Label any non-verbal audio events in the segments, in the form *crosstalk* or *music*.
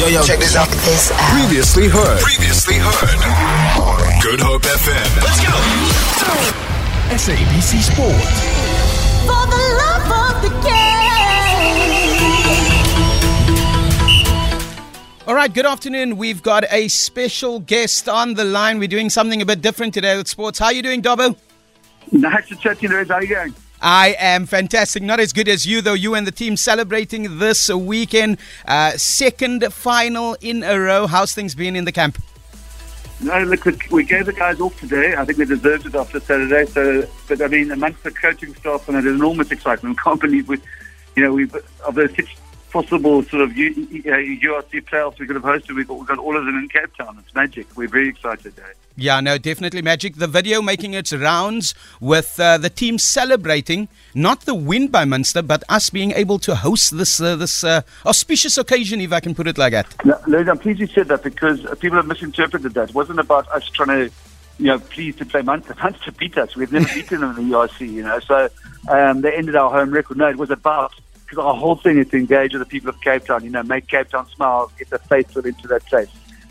Yo, yo, check this out. This out. Previously heard. Previously heard. Good Hope FM. Let's go. SABC Sport. for the love of the game. All right, good afternoon. We've got a special guest on the line. We're doing something a bit different today with sports. How are you doing, Dobbo? Nice to chat to you, Lewis. How are you going? I am fantastic. Not as good as you, though. You and the team celebrating this weekend. Uh, second final in a row. How's things been in the camp? No, look, we, gave the guys off today. I think they deserved it after Saturday. So, but I mean, amongst the coaching staff, and there's enormous excitement. *laughs* I can't believe we, you know, we've of the six possible sort of U, uh, URC playoffs we could have hosted, we've got, we've got all of them in Cape Town. It's magic. We're very excited. Eh? Yeah, no, definitely magic. The video making its rounds with uh, the team celebrating not the win by Munster, but us being able to host this uh, this uh, auspicious occasion, if I can put it like that. No, I'm pleased you said that because people have misinterpreted that. It wasn't about us trying to, you know, pleased to play Munster. *laughs* Munster beat us. We've never beaten them in the URC, you know. So um, they ended our home record. No, it was about because our whole thing is to engage with the people of Cape Town. You know, make Cape Town smile, get the faithful into that place.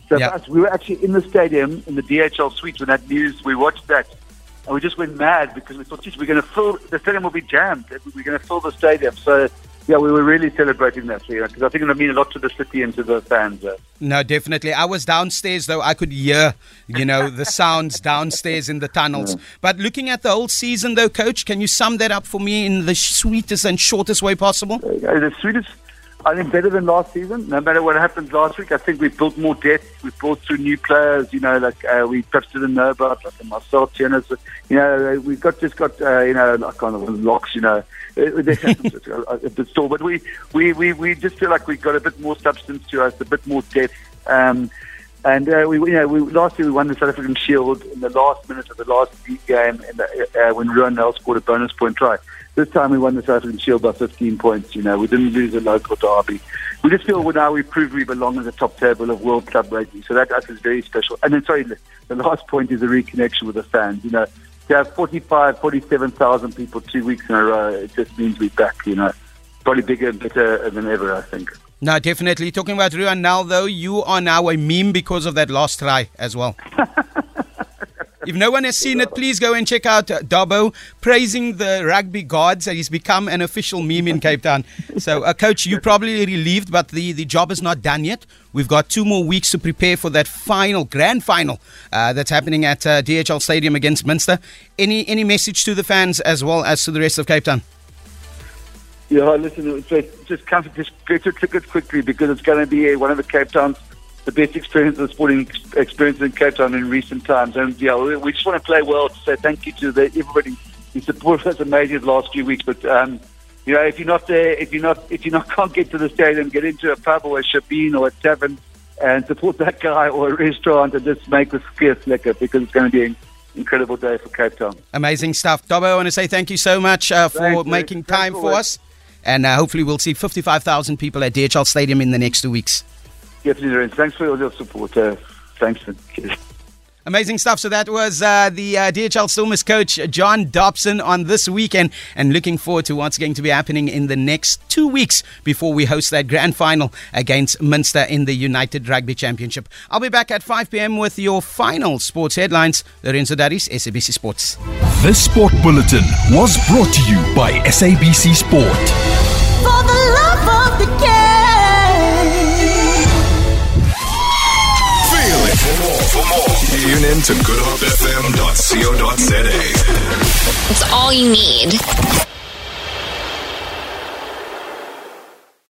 So for us, we were actually in the stadium in the DHL suite when that news. We watched that. And we just went mad because we thought, geez, we're going to fill, the stadium will be jammed. We're going to fill the stadium. So, yeah, we were really celebrating that, you know, because I think it'll mean a lot to the city and to the fans. Uh. No, definitely. I was downstairs though. I could hear, you know, the *laughs* sounds downstairs in the tunnels. But looking at the whole season though, coach, can you sum that up for me in the sweetest and shortest way possible? Uh, the Swedish, I think, better than last season. No matter what happens last week, I think we've built more depth. We've brought through new players. You know, like uh, we perhaps didn't know about, like Marcel Tierney. You know, we've got just got uh, you know, I can't remember locks. You know, Uh, have some- *laughs* uh, at the store, but we, we we we just feel like we've got a bit more substance to us, a bit more depth. Um, and uh, we, you know, we, last year we won the South African Shield in the last minute of the last league game the, uh, when Ruhan Nel scored a bonus point try. This time we won the South African Shield by 15 points. You know, we didn't lose a local derby. We just feel now we prove we belong in the top table of World Club rugby. So that us is very special. And then, sorry, the, the last point is the reconnection with the fans. You know, to have 45, 47,000 people two weeks in a row, it just means we're back. You know, probably bigger and better than ever. I think. No, definitely. Talking about Ruhan now though, you are now a meme because of that last try as well. *laughs* If no one has seen it, please go and check out uh, Dobbo praising the rugby gods. and He's become an official meme in Cape Town. So, uh, Coach, you're probably relieved, but the, the job is not done yet. We've got two more weeks to prepare for that final, grand final uh, that's happening at uh, DHL Stadium against Munster. Any any message to the fans as well as to the rest of Cape Town? Yeah, listen, just, just just get your tickets quickly because it's going to be one of the Cape Town's the best experience of sporting ex- experience in Cape Town in recent times. And yeah, we, we just want to play well to say thank you to the, everybody who supported us amazing the last few weeks. But um, you know, if you're not there, if you're not, if you not *laughs* can't get to the stadium, get into a pub or a shebeen or a tavern and support that guy or a restaurant and just make the skiff lekker because it's going to be an incredible day for Cape Town. Amazing stuff. Dobbo, I want to say thank you so much uh, for Thanks, making time for us. And uh, hopefully, we'll see 55,000 people at DHL Stadium in the next two weeks. Definitely, Lorenz. Thanks for all your support. Uh, thanks. Amazing stuff. So that was uh, the uh, DHL Stormers coach, John Dobson, on this weekend. And looking forward to what's going to be happening in the next two weeks before we host that grand final against Munster in the United Rugby Championship. I'll be back at 5 p.m. with your final sports headlines. Lorenzo Daris, SABC Sports. This sport bulletin was brought to you by SABC Sport. To goodhopefm.co.za. It's all you need.